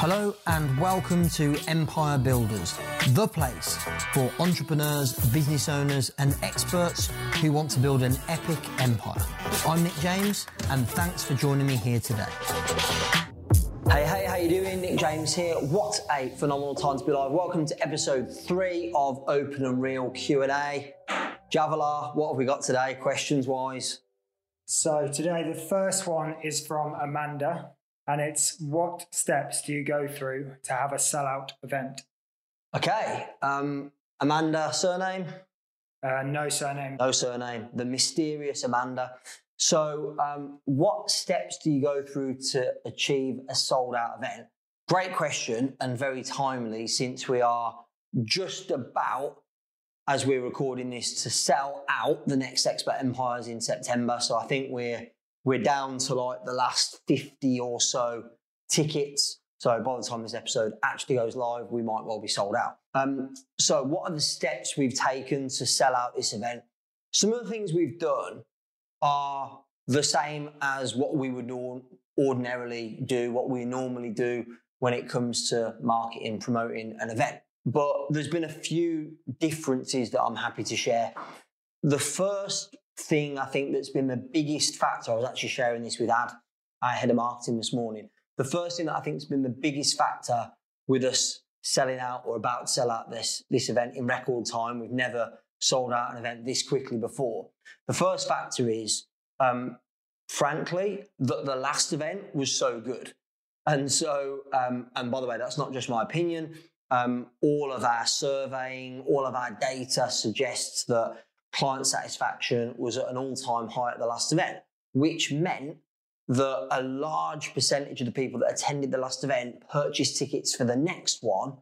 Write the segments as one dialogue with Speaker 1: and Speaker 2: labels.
Speaker 1: Hello and welcome to Empire Builders, the place for entrepreneurs, business owners, and experts who want to build an epic empire. I'm Nick James, and thanks for joining me here today. Hey, hey, how you doing? Nick James here. What a phenomenal time to be live. Welcome to episode three of Open and Real Q&A. Javala, what have we got today, questions-wise?
Speaker 2: So today the first one is from Amanda, and it's what steps do you go through to have a sellout event?
Speaker 1: Okay, um, Amanda, surname?
Speaker 2: Uh, no surname.
Speaker 1: No surname. The mysterious Amanda. So, um, what steps do you go through to achieve a sold out event? Great question and very timely since we are just about, as we're recording this, to sell out the next Expert Empires in September. So, I think we're we're down to like the last 50 or so tickets. So by the time this episode actually goes live, we might well be sold out. Um, so, what are the steps we've taken to sell out this event? Some of the things we've done are the same as what we would ordinarily do, what we normally do when it comes to marketing, promoting an event. But there's been a few differences that I'm happy to share. The first thing I think that's been the biggest factor, I was actually sharing this with Ad, our head of marketing this morning. The first thing that I think has been the biggest factor with us selling out or about to sell out this, this event in record time, we've never sold out an event this quickly before. The first factor is, um, frankly, that the last event was so good. And so, um, and by the way, that's not just my opinion. Um, all of our surveying, all of our data suggests that client satisfaction was at an all time high at the last event, which meant that a large percentage of the people that attended the last event purchased tickets for the next one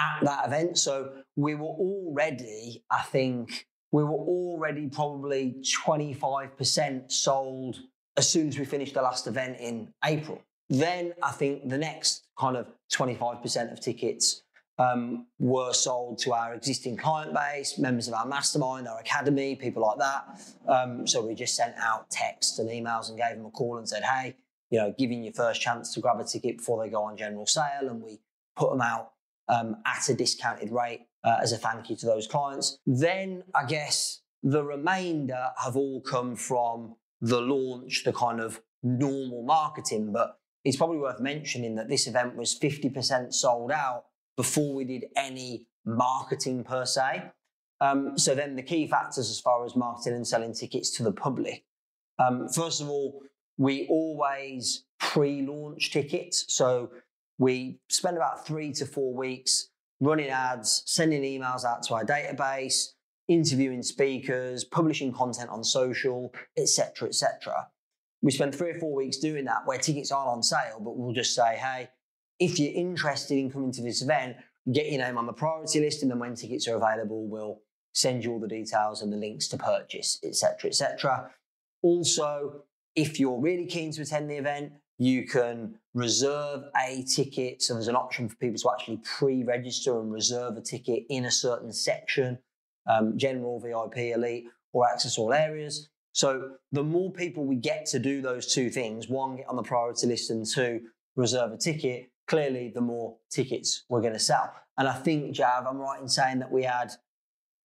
Speaker 1: at that event. So we were already, I think, we were already probably 25% sold as soon as we finished the last event in April. Then I think the next kind of 25% of tickets um, were sold to our existing client base, members of our mastermind, our academy, people like that. Um, so we just sent out texts and emails and gave them a call and said, hey, you know, giving you first chance to grab a ticket before they go on general sale. And we put them out um, at a discounted rate uh, as a thank you to those clients. Then I guess the remainder have all come from the launch, the kind of normal marketing. But it's probably worth mentioning that this event was 50% sold out before we did any marketing per se. Um, so then the key factors as far as marketing and selling tickets to the public. Um, first of all, we always pre-launch tickets. So we spend about three to four weeks running ads, sending emails out to our database, interviewing speakers, publishing content on social, etc., etc. We spend three or four weeks doing that where tickets aren't on sale, but we'll just say, hey, if you're interested in coming to this event, get your name on the priority list, and then when tickets are available, we'll send you all the details and the links to purchase, etc., etc. Also, if you're really keen to attend the event, you can reserve a ticket. So there's an option for people to actually pre-register and reserve a ticket in a certain section, um, general, VIP, elite, or access all areas. So the more people we get to do those two things, one, get on the priority list, and two, reserve a ticket, clearly the more tickets we're going to sell. And I think, Jav, I'm right in saying that we had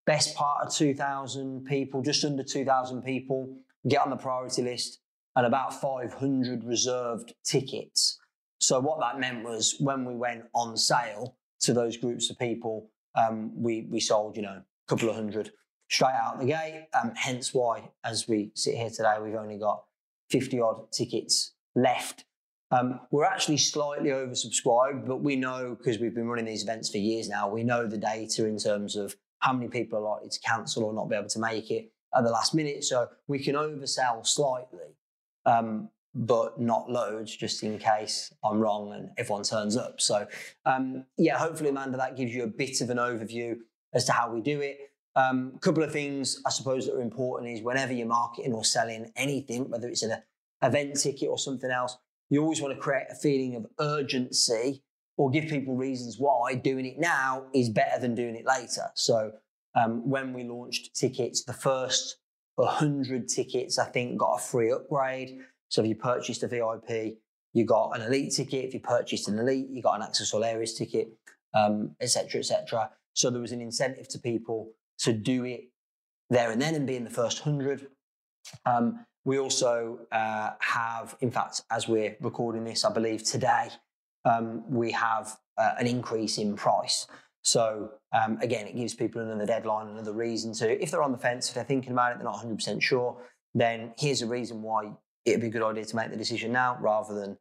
Speaker 1: best part of 2,000 people, just under 2,000 people get on the priority list and about 500 reserved tickets. So what that meant was when we went on sale to those groups of people, um, we, we sold, you know, a couple of hundred straight out the gate. Um, hence why, as we sit here today, we've only got 50 odd tickets left um, we're actually slightly oversubscribed, but we know because we've been running these events for years now, we know the data in terms of how many people are likely to cancel or not be able to make it at the last minute. So we can oversell slightly, um, but not loads, just in case I'm wrong and everyone turns up. So um, yeah, hopefully, Amanda, that gives you a bit of an overview as to how we do it. A um, couple of things I suppose that are important is whenever you're marketing or selling anything, whether it's an event ticket or something else, you always want to create a feeling of urgency or give people reasons why doing it now is better than doing it later. So um, when we launched tickets, the first 100 tickets, I think, got a free upgrade. So if you purchased a VIP, you got an elite ticket. If you purchased an elite, you got an access all areas ticket, um, etc., etc. So there was an incentive to people to do it there and then and be in the first hundred. Um, we also uh, have, in fact, as we're recording this, I believe today, um, we have uh, an increase in price. So um, again, it gives people another deadline, another reason to, if they're on the fence, if they're thinking about it, they're not 100% sure, then here's a reason why it'd be a good idea to make the decision now rather than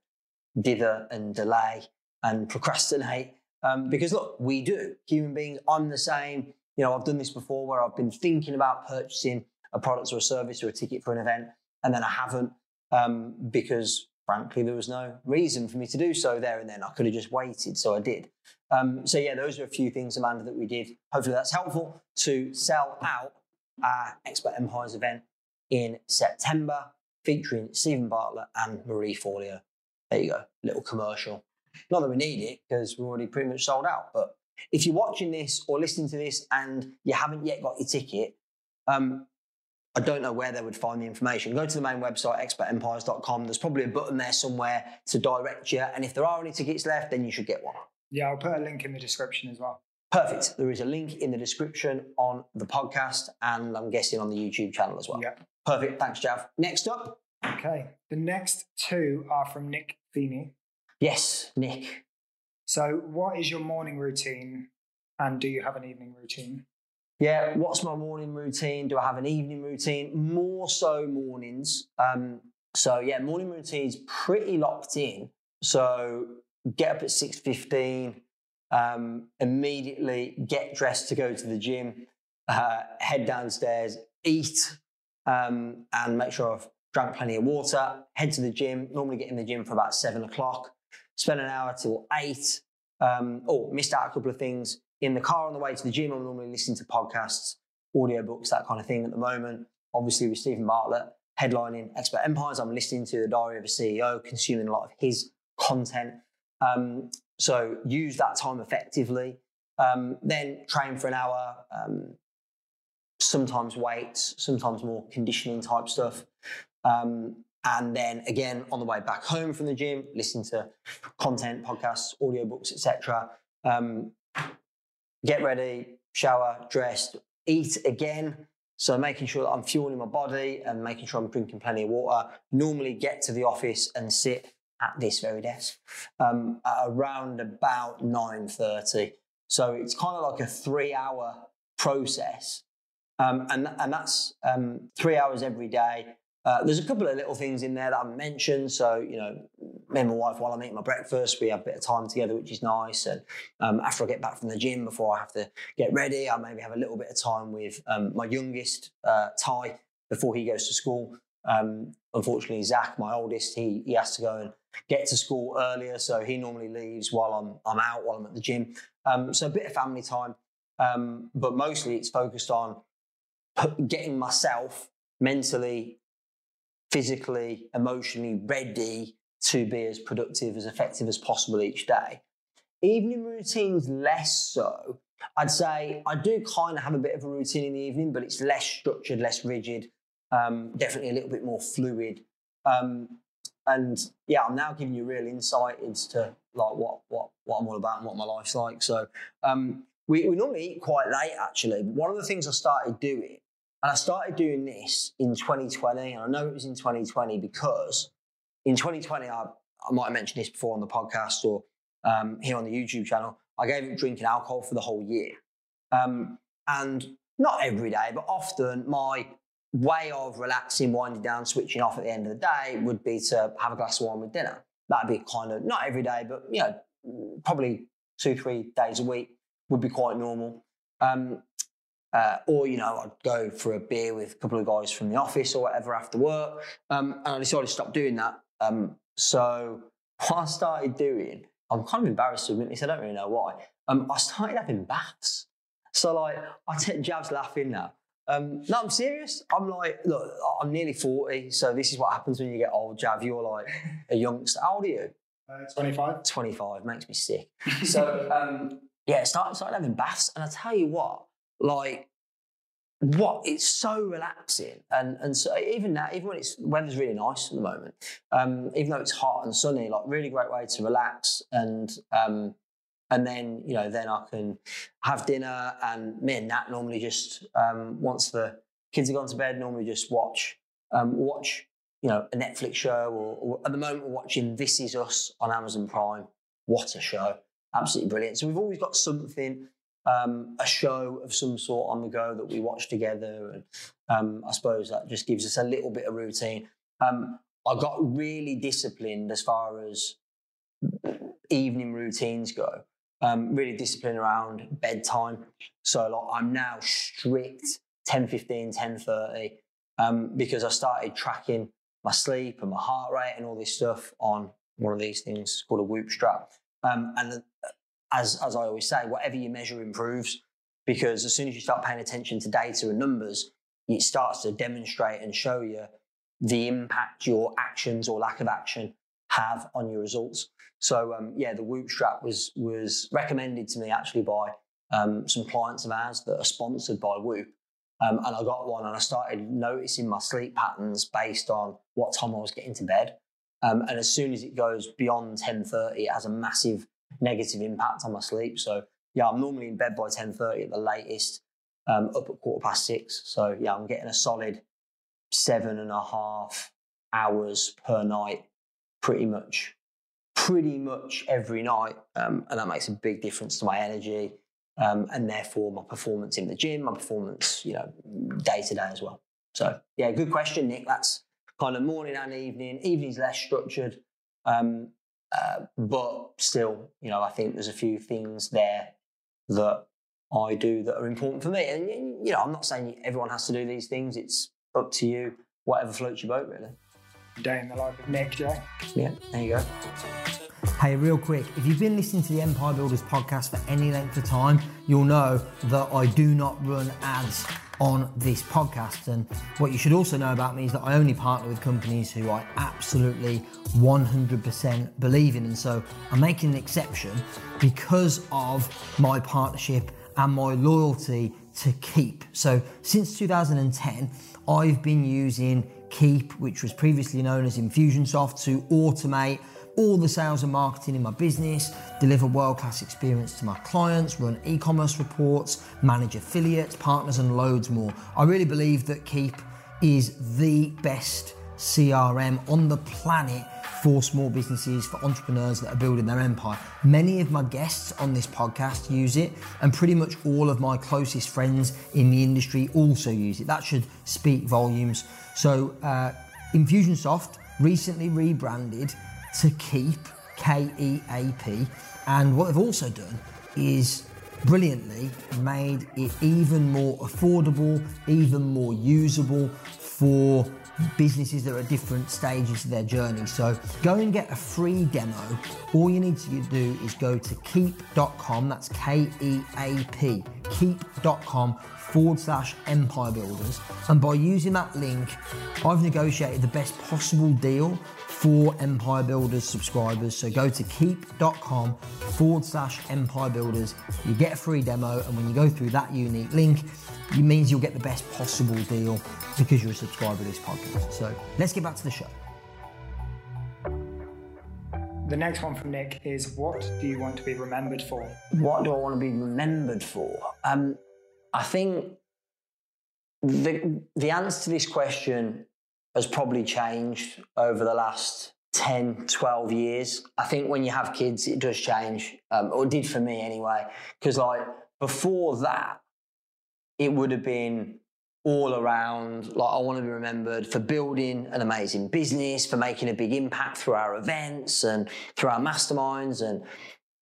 Speaker 1: dither and delay and procrastinate. Um, because look, we do. Human beings, I'm the same. You know, I've done this before where I've been thinking about purchasing a product or a service or a ticket for an event, and then I haven't um, because, frankly, there was no reason for me to do so there and then. I could have just waited, so I did. Um, so, yeah, those are a few things, Amanda, that we did. Hopefully, that's helpful to sell out our Expert Empires event in September, featuring Steven Bartlett and Marie Forleo. There you go, little commercial. Not that we need it because we're already pretty much sold out, but if you're watching this or listening to this and you haven't yet got your ticket, um, I don't know where they would find the information. Go to the main website, expertempires.com. There's probably a button there somewhere to direct you. And if there are any tickets left, then you should get one.
Speaker 2: Yeah, I'll put a link in the description as well.
Speaker 1: Perfect. There is a link in the description on the podcast and I'm guessing on the YouTube channel as well.
Speaker 2: Yeah.
Speaker 1: Perfect. Thanks, Jav. Next up.
Speaker 2: Okay. The next two are from Nick Feeney.
Speaker 1: Yes, Nick.
Speaker 2: So, what is your morning routine and do you have an evening routine?
Speaker 1: Yeah, what's my morning routine? Do I have an evening routine? More so mornings. Um, so yeah, morning routine's pretty locked in. So get up at 6.15, um, immediately get dressed to go to the gym, uh, head downstairs, eat, um, and make sure I've drank plenty of water, head to the gym, normally get in the gym for about seven o'clock, spend an hour till eight, um, or missed out a couple of things. In the car on the way to the gym, I'm normally listening to podcasts, audiobooks, that kind of thing at the moment. Obviously, with Steven Bartlett headlining Expert Empires, I'm listening to the Diary of a CEO, consuming a lot of his content. Um, so use that time effectively. Um, then train for an hour, um, sometimes weights, sometimes more conditioning type stuff. Um, and then again, on the way back home from the gym, listen to content, podcasts, audiobooks, etc. Um, get ready, shower, dressed, eat again. So making sure that I'm fueling my body and making sure I'm drinking plenty of water. Normally get to the office and sit at this very desk um, around about 9.30. So it's kind of like a three hour process. Um, and, and that's um, three hours every day. Uh, there's a couple of little things in there that I mentioned. So, you know, me and my wife, while I'm eating my breakfast, we have a bit of time together, which is nice. And um, after I get back from the gym, before I have to get ready, I maybe have a little bit of time with um, my youngest, uh, Ty, before he goes to school. Um, unfortunately, Zach, my oldest, he, he has to go and get to school earlier. So he normally leaves while I'm, I'm out, while I'm at the gym. Um, so a bit of family time. Um, but mostly it's focused on getting myself mentally physically, emotionally ready to be as productive, as effective as possible each day. Evening routines, less so. I'd say I do kind of have a bit of a routine in the evening, but it's less structured, less rigid, um, definitely a little bit more fluid. Um, and yeah, I'm now giving you real insight into like what what what I'm all about and what my life's like. So um, we, we normally eat quite late actually. But one of the things I started doing and I started doing this in 2020, and I know it was in 2020 because in 2020, I, I might have mentioned this before on the podcast or um, here on the YouTube channel, I gave up drinking alcohol for the whole year. Um, and not every day, but often my way of relaxing, winding down, switching off at the end of the day would be to have a glass of wine with dinner. That'd be kind of, not every day, but, you know, probably two, three days a week would be quite normal. Um, uh, or, you know, I'd go for a beer with a couple of guys from the office or whatever after work. Um, and I decided to stop doing that. Um, so what I started doing, I'm kind of embarrassed to admit this, I don't really know why. Um, I started having baths. So, like, I take Jav's laughing now. Um, no, I'm serious. I'm like, look, I'm nearly 40, so this is what happens when you get old, Jav. You're like a youngster. How old are you?
Speaker 2: Uh, 25.
Speaker 1: 25, makes me sick. So, um, yeah, started, started having baths, and I tell you what, like what it's so relaxing and and so even now even when it's weather's really nice at the moment um, even though it's hot and sunny like really great way to relax and um, and then you know then I can have dinner and me and Nat normally just um, once the kids have gone to bed normally just watch um, watch you know a Netflix show or, or at the moment we're watching This Is Us on Amazon Prime. What a show. Absolutely brilliant. So we've always got something um, a show of some sort on the go that we watch together. And um, I suppose that just gives us a little bit of routine. Um, I got really disciplined as far as evening routines go. Um, really disciplined around bedtime. So like, I'm now strict 10, 15, 10, 30 um, because I started tracking my sleep and my heart rate and all this stuff on one of these things called a Whoop strap. Um, and as, as I always say, whatever you measure improves because as soon as you start paying attention to data and numbers, it starts to demonstrate and show you the impact your actions or lack of action have on your results. So um, yeah, the Whoop strap was was recommended to me actually by um, some clients of ours that are sponsored by Whoop. Um, and I got one and I started noticing my sleep patterns based on what time I was getting to bed. Um, and as soon as it goes beyond 10.30, it has a massive negative impact on my sleep. So yeah, I'm normally in bed by 10.30 at the latest, um, up at quarter past six. So yeah, I'm getting a solid seven and a half hours per night, pretty much, pretty much every night. Um, and that makes a big difference to my energy. Um, and therefore my performance in the gym, my performance, you know, day to day as well. So yeah, good question, Nick. That's kind of morning and evening. Evening's less structured. Um, uh, but still, you know, I think there's a few things there that I do that are important for me. And, you know, I'm not saying everyone has to do these things. It's up to you, whatever floats your boat, really.
Speaker 2: Day in the life of Nick, Joe.
Speaker 1: Yeah, there you go.
Speaker 3: Hey, real quick, if you've been listening to the Empire Builders podcast for any length of time, you'll know that I do not run ads on this podcast. And what you should also know about me is that I only partner with companies who I absolutely 100% believe in. And so I'm making an exception because of my partnership and my loyalty to Keap. So since 2010, I've been using Keap, which was previously known as Infusionsoft, to automate all the sales and marketing in my business, deliver world class experience to my clients, run e commerce reports, manage affiliates, partners, and loads more. I really believe that Keap is the best CRM on the planet for small businesses, for entrepreneurs that are building their empire. Many of my guests on this podcast use it, and pretty much all of my closest friends in the industry also use it. That should speak volumes. So, uh, Infusionsoft recently rebranded to Keap K E A P. And what they've also done is brilliantly made it even more affordable, even more usable for businesses that are at different stages of their journey. So go and get a free demo. All you need to do is go to keap.com, that's K E A P, keap.com forward slash empire builders. And by using that link, I've negotiated the best possible deal for Empire Builders subscribers. So go to keap.com forward slash Empire Builders. You get a free demo, and when you go through that unique link, it means you'll get the best possible deal because you're a subscriber to this podcast. So let's get back to the show.
Speaker 2: The next one from Nick is What do you want to be remembered for?
Speaker 1: What do I want to be remembered for? Um, I think the, the answer to this question has probably changed over the last 10, 12 years. I think when you have kids, it does change, um, or did for me anyway. Because, like, before that, it would have been all around, like, I want to be remembered for building an amazing business, for making a big impact through our events and through our masterminds and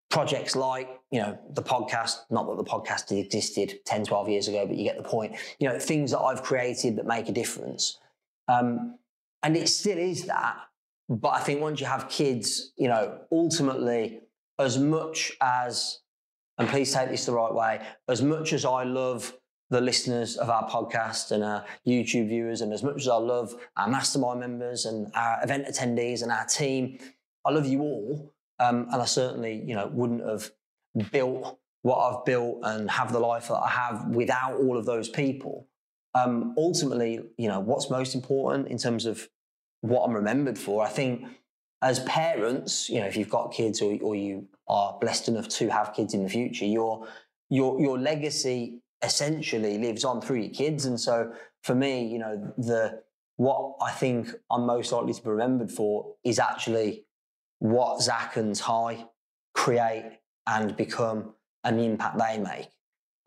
Speaker 1: projects like, you know, the podcast, not that the podcast existed 10, 12 years ago, but you get the point. You know, things that I've created that make a difference. Um, and it still is that. But I think once you have kids, you know, ultimately, as much as, and please take this the right way, as much as I love the listeners of our podcast and our YouTube viewers, and as much as I love our mastermind members and our event attendees and our team, I love you all. Um, and I certainly, you know, wouldn't have built what I've built and have the life that I have without all of those people. Um, ultimately, you know, what's most important in terms of what I'm remembered for, I think as parents, you know, if you've got kids or, or you are blessed enough to have kids in the future, your your your legacy essentially lives on through your kids. And so for me, you know, the what I think I'm most likely to be remembered for is actually what Zach and Ty create and become and the impact they make.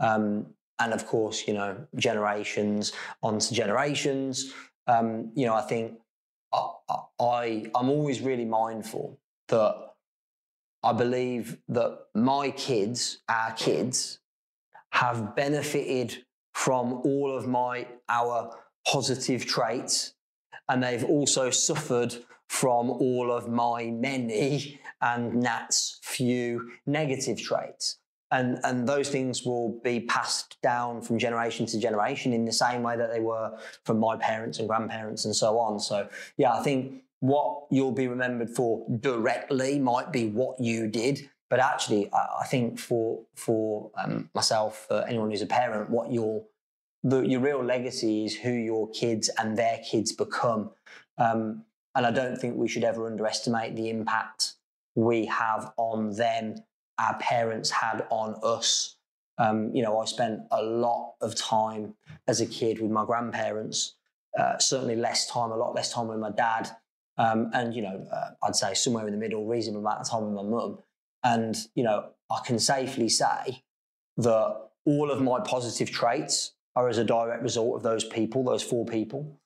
Speaker 1: Um, and of course, you know, generations onto generations. Um, you know, I think I, I I'm always really mindful that I believe that my kids, our kids, have benefited from all of my our positive traits and they've also suffered from all of my many and Nat's few negative traits. And, and those things will be passed down from generation to generation in the same way that they were from my parents and grandparents and so on. So, yeah, I think what you'll be remembered for directly might be what you did. But actually, I, I think for for um, myself, for anyone who's a parent, what your the, your real legacy is who your kids and their kids become. Um, and I don't think we should ever underestimate the impact we have on them, our parents had on us. Um, you know, I spent a lot of time as a kid with my grandparents, uh, certainly less time, a lot less time with my dad. Um, and, you know, uh, I'd say somewhere in the middle, reasonable amount of time with my mum. And, you know, I can safely say that all of my positive traits are as a direct result of those people, those four people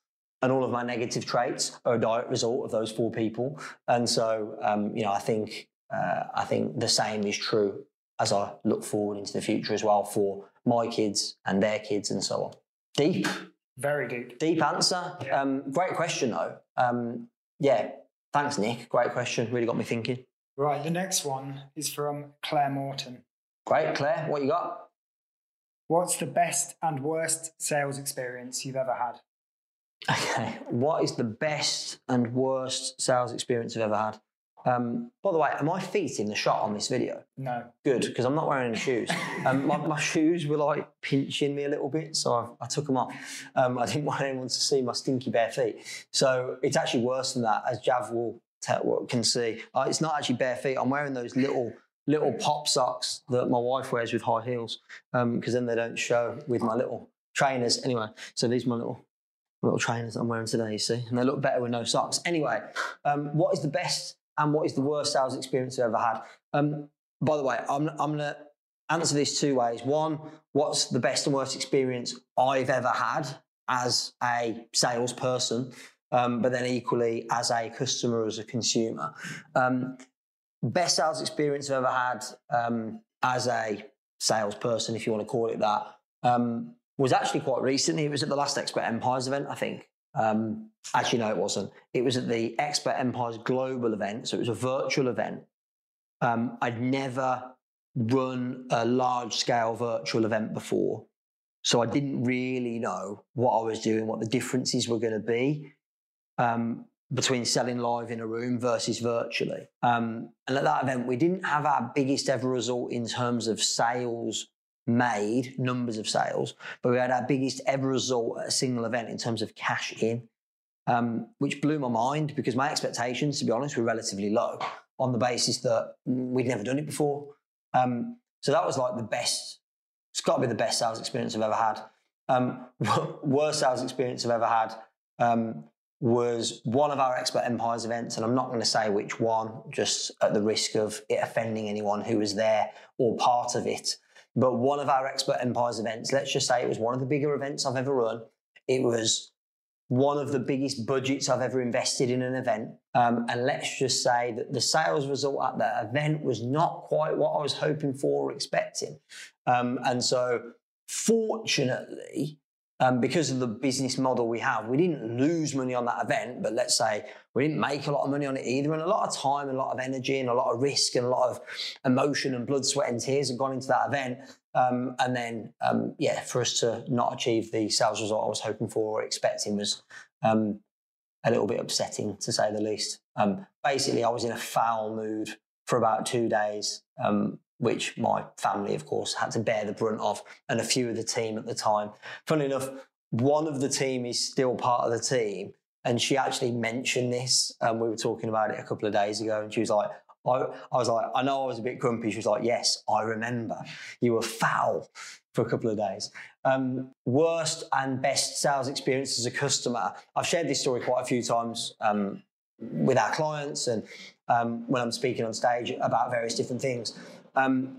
Speaker 1: and all of my negative traits are a direct result of those four people. And so, um, you know, I think uh, I think the same is true as I look forward into the future as well for my kids and their kids and so on. Deep,
Speaker 2: very deep,
Speaker 1: deep answer. Yeah. Um, great question though. Um, yeah, thanks, Nick. Great question. Really got me thinking.
Speaker 2: Right, the next one is from Claire Morton.
Speaker 1: Great, Claire. What you got?
Speaker 2: What's the best and worst sales experience you've ever had?
Speaker 1: Okay, what is the best and worst sales experience I've ever had? Um, by the way, are my feet in the shot on this video?
Speaker 2: No.
Speaker 1: Good, because I'm not wearing any shoes. Um, my, my, shoes were like pinching me a little bit, so I, I took them off. Um, I didn't want anyone to see my stinky bare feet. So it's actually worse than that, as Jav will tell, can see. Uh, it's not actually bare feet. I'm wearing those little little pop socks that my wife wears with high heels, because um, then they don't show with my little trainers. Anyway, so these are my little little trainers I'm wearing today, you see, and they look better with no socks. Anyway, um, what is the best and what is the worst sales experience you've ever had? Um, by the way, I'm, I'm going to answer this two ways. One, what's the best and worst experience I've ever had as a salesperson, um, but then equally as a customer, as a consumer. Um, best sales experience I've ever had um, as a salesperson, if you want to call it that. Um, was actually quite recently. It was at the last Expert Empires event, I think. Um, actually, no, it wasn't. It was at the Expert Empires Global event. So it was a virtual event. Um, I'd never run a large scale virtual event before. So I didn't really know what I was doing, what the differences were going to be um, between selling live in a room versus virtually. Um, and at that event, we didn't have our biggest ever result in terms of sales made numbers of sales, but we had our biggest ever result at a single event in terms of cash in, um, which blew my mind because my expectations, to be honest, were relatively low on the basis that we'd never done it before. Um, so that was like the best. It's got to be the best sales experience I've ever had. Um, worst sales experience I've ever had um, was one of our Expert Empires events, and I'm not going to say which one, just at the risk of it offending anyone who was there or part of it. But one of our Expert Empires events, let's just say it was one of the bigger events I've ever run. It was one of the biggest budgets I've ever invested in an event. Um, and let's just say that the sales result at that event was not quite what I was hoping for or expecting. Um, and so, fortunately, um, because of the business model we have, we didn't lose money on that event, but let's say we didn't make a lot of money on it either. And a lot of time, and a lot of energy, and a lot of risk, and a lot of emotion and blood, sweat, and tears have gone into that event. Um, and then, um, yeah, for us to not achieve the sales result I was hoping for or expecting was um, a little bit upsetting, to say the least. Um, basically, I was in a foul mood for about two days. Um, which my family, of course, had to bear the brunt of, and a few of the team at the time. Funnily enough, one of the team is still part of the team, and she actually mentioned this. Um, we were talking about it a couple of days ago, and she was like, I, I was like, I know I was a bit grumpy. She was like, Yes, I remember. You were foul for a couple of days. Um, worst and best sales experience as a customer. I've shared this story quite a few times um, with our clients and um, when I'm speaking on stage about various different things. Um,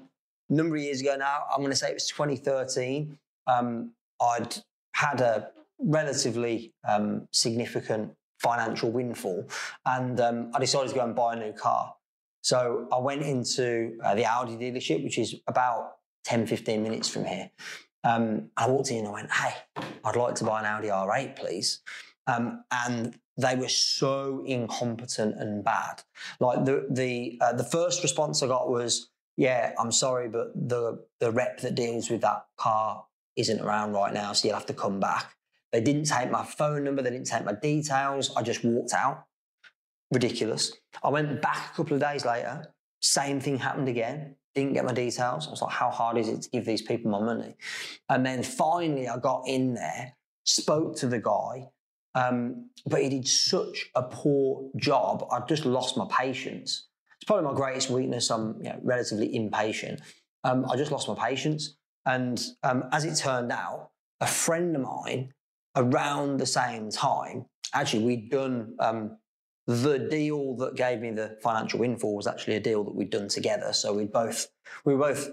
Speaker 1: a number of years ago now, I'm going to say it was 2013. Um, I'd had a relatively um, significant financial windfall, and I decided to go and buy a new car. So I went into uh, the Audi dealership, which is about 10, 15 minutes from here. Um, I walked in and I went, hey, I'd like to buy an Audi R8, please. Um, and they were so incompetent and bad. Like the the uh, the first response I got was, "Yeah, I'm sorry, but the the rep that deals with that car isn't around right now, so you'll have to come back." They didn't take my phone number. They didn't take my details. I just walked out. Ridiculous. I went back a couple of days later. Same thing happened again didn't get my details. I was like, how hard is it to give these people my money? And then finally, I got in there, spoke to the guy, um, but he did such a poor job. I just lost my patience. It's probably my greatest weakness. I'm you know, relatively impatient. Um, I just lost my patience. And um, as it turned out, a friend of mine around the same time, actually, we'd done um, the deal that gave me the financial windfall was actually a deal that we'd done together. So we'd both, we were both,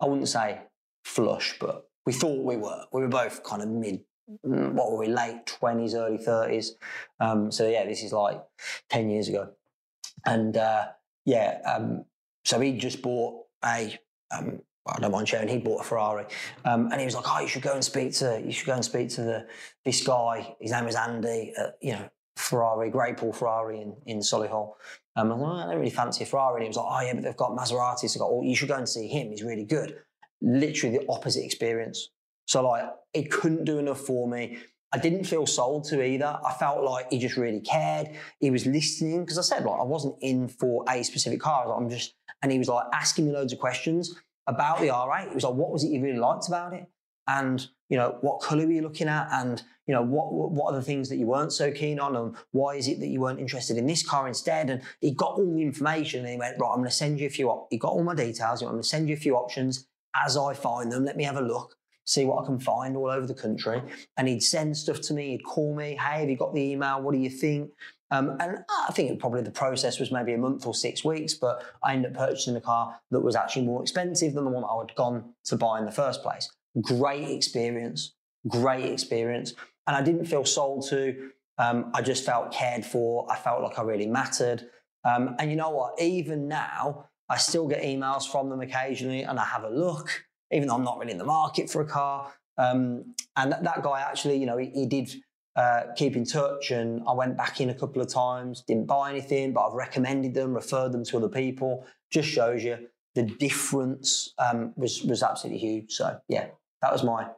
Speaker 1: I wouldn't say flush, but we thought we were. We were both kind of mid, mm, what were we, late 20s, early 30s. Um, so yeah, this is like 10 years ago. And uh, yeah, um, so he just bought a, um, I don't mind sharing. He bought a Ferrari, um, and he was like, "Oh, you should go and speak to you should go and speak to the this guy. His name is Andy. Uh, you know, Ferrari, Graypaul Ferrari in, in Solihull. Um, I was like, oh, I don't really fancy a Ferrari. And he was like, oh, yeah, but they've got Maseratis. I got, oh, you should go and see him. He's really good. Literally the opposite experience. So, like, it couldn't do enough for me. I didn't feel sold to either. I felt like he just really cared. He was listening because I said, like, I wasn't in for a specific car. Like, I'm just, and he was like asking me loads of questions about the R8. He was like, what was it you really liked about it? And, you know, what color were you looking at? And, you know, what what are the things that you weren't so keen on, and why is it that you weren't interested in this car instead? And he got all the information, and he went, right, I'm going to send you a few. Op-. He got all my details. I'm going to send you a few options as I find them. Let me have a look, see what I can find all over the country. And he'd send stuff to me. He'd call me, hey, have you got the email? What do you think? Um, and I think probably the process was maybe a month or six weeks, but I ended up purchasing a car that was actually more expensive than the one I had gone to buy in the first place. Great experience, great experience and I didn't feel sold to. Um, I just felt cared for. I felt like I really mattered. Um, and you know what? Even now, I still get emails from them occasionally, and I have a look, even though I'm not really in the market for a car. Um, and that, that, guy actually, you know, he, he did uh, keep in touch, and I went back in a couple of times. Didn't buy anything, but I've recommended them, referred them to other people. Just shows you the difference um, was was absolutely huge. So yeah, that was my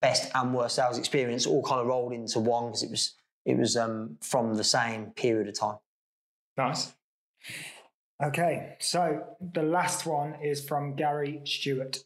Speaker 1: best and worst sales experience all kind of rolled into one because it was it was um, from the same period of time.
Speaker 2: Nice. Okay, so the last one is from Gary Stewart.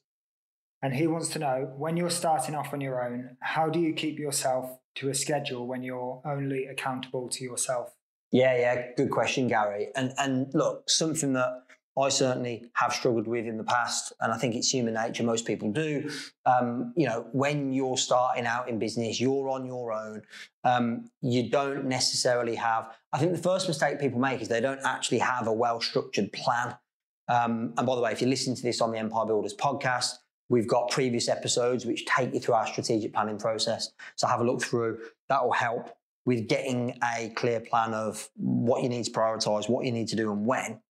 Speaker 2: And he wants to know when you're starting off on your own, how do you keep yourself to a schedule when you're only accountable to yourself?
Speaker 1: Yeah, yeah, good question, Gary. And and look, something that I certainly have struggled with in the past, and I think it's human nature. Most people do. Um, you know, when you're starting out in business, you're on your own. Um, you don't necessarily have. I think the first mistake people make is they don't actually have a well structured plan. Um, and by the way, if you're listening to this on the Empire Builders podcast, we've got previous episodes which take you through our strategic planning process. So have a look through. That will help with getting a clear plan of what you need to prioritize, what you need to do, and when.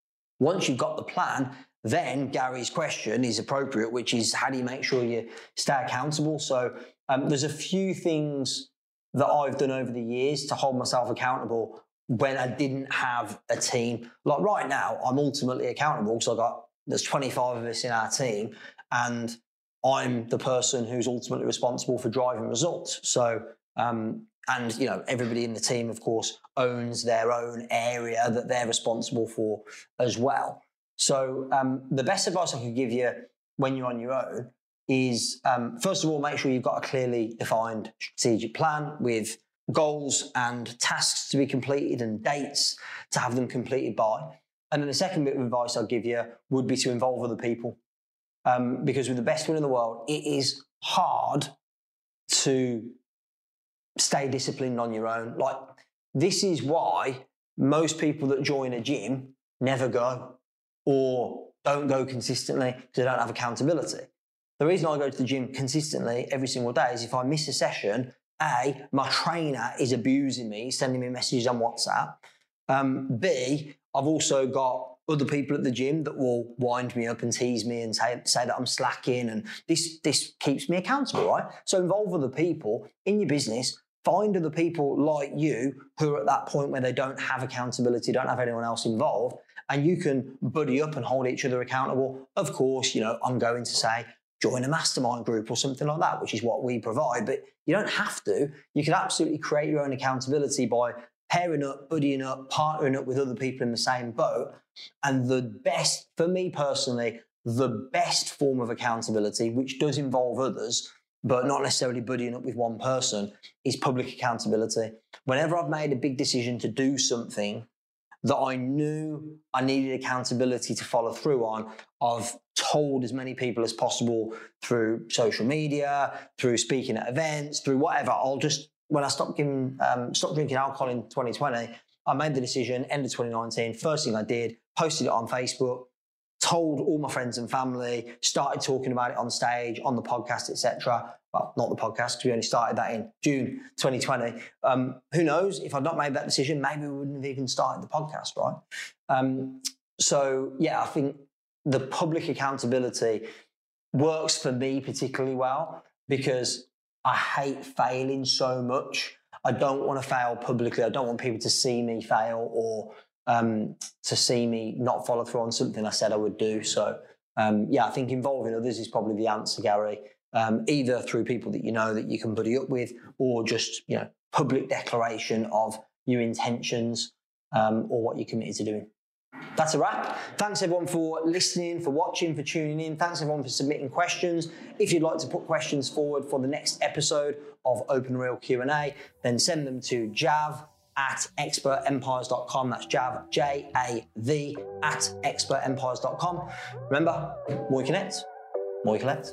Speaker 1: Once you've got the plan, then Gary's question is appropriate, which is how do you make sure you stay accountable? So um, there's a few things that I've done over the years to hold myself accountable when I didn't have a team. Like right now, I'm ultimately accountable because I got there's 25 of us in our team, and I'm the person who's ultimately responsible for driving results. So um, and you know everybody in the team of course owns their own area that they're responsible for as well so um, the best advice i could give you when you're on your own is um, first of all, make sure you've got a clearly defined strategic plan with goals and tasks to be completed and dates to have them completed by. And then the second bit of advice I'll give you would be to involve other people. Um, because with the best one in the world, it is hard to stay disciplined on your own. Like, this is why most people that join a gym never go or don't go consistently because they don't have accountability. The reason I go to the gym consistently every single day is if I miss a session, A, my trainer is abusing me, sending me messages on WhatsApp. Um, B, I've also got other people at the gym that will wind me up and tease me and say, say that I'm slacking. And this, this keeps me accountable, right? So involve other people in your business. Find other people like you who are at that point where they don't have accountability, don't have anyone else involved, and you can buddy up and hold each other accountable. Of course, you know, I'm going to say, join a mastermind group or something like that, which is what we provide. But you don't have to. You can absolutely create your own accountability by pairing up, buddying up, partnering up with other people in the same boat. And the best, for me personally, the best form of accountability, which does involve others, but not necessarily buddying up with one person, is public accountability. Whenever I've made a big decision to do something that I knew I needed accountability to follow through on, I've told as many people as possible through social media, through speaking at events, through whatever. I'll just when I stopped giving, um, stopped drinking alcohol in 2020, I made the decision, end of 2019. First thing I did, posted it on Facebook, told all my friends and family, started talking about it on stage, on the podcast, etc. Well, not the podcast because we only started that in June 2020. Um, who knows? If I'd not made that decision, maybe we wouldn't have even started the podcast, right? Um, so yeah, I think the public accountability works for me particularly well because I hate failing so much. I don't want to fail publicly. I don't want people to see me fail or um, to see me not follow through on something I said I would do. So, um, yeah, I think involving others is probably the answer, Gary. Um, either through people that you know that you can buddy up with, or just you know public declaration of your intentions um, or what you're committed to doing. That's a wrap. Thanks everyone for listening, for watching, for tuning in. Thanks everyone for submitting questions. If you'd like to put questions forward for the next episode of Open Real Q&A, then send them to jav at expertempires.com. That's jav, J-A-V, at expertempires.com. Remember, more you connect, more you collect.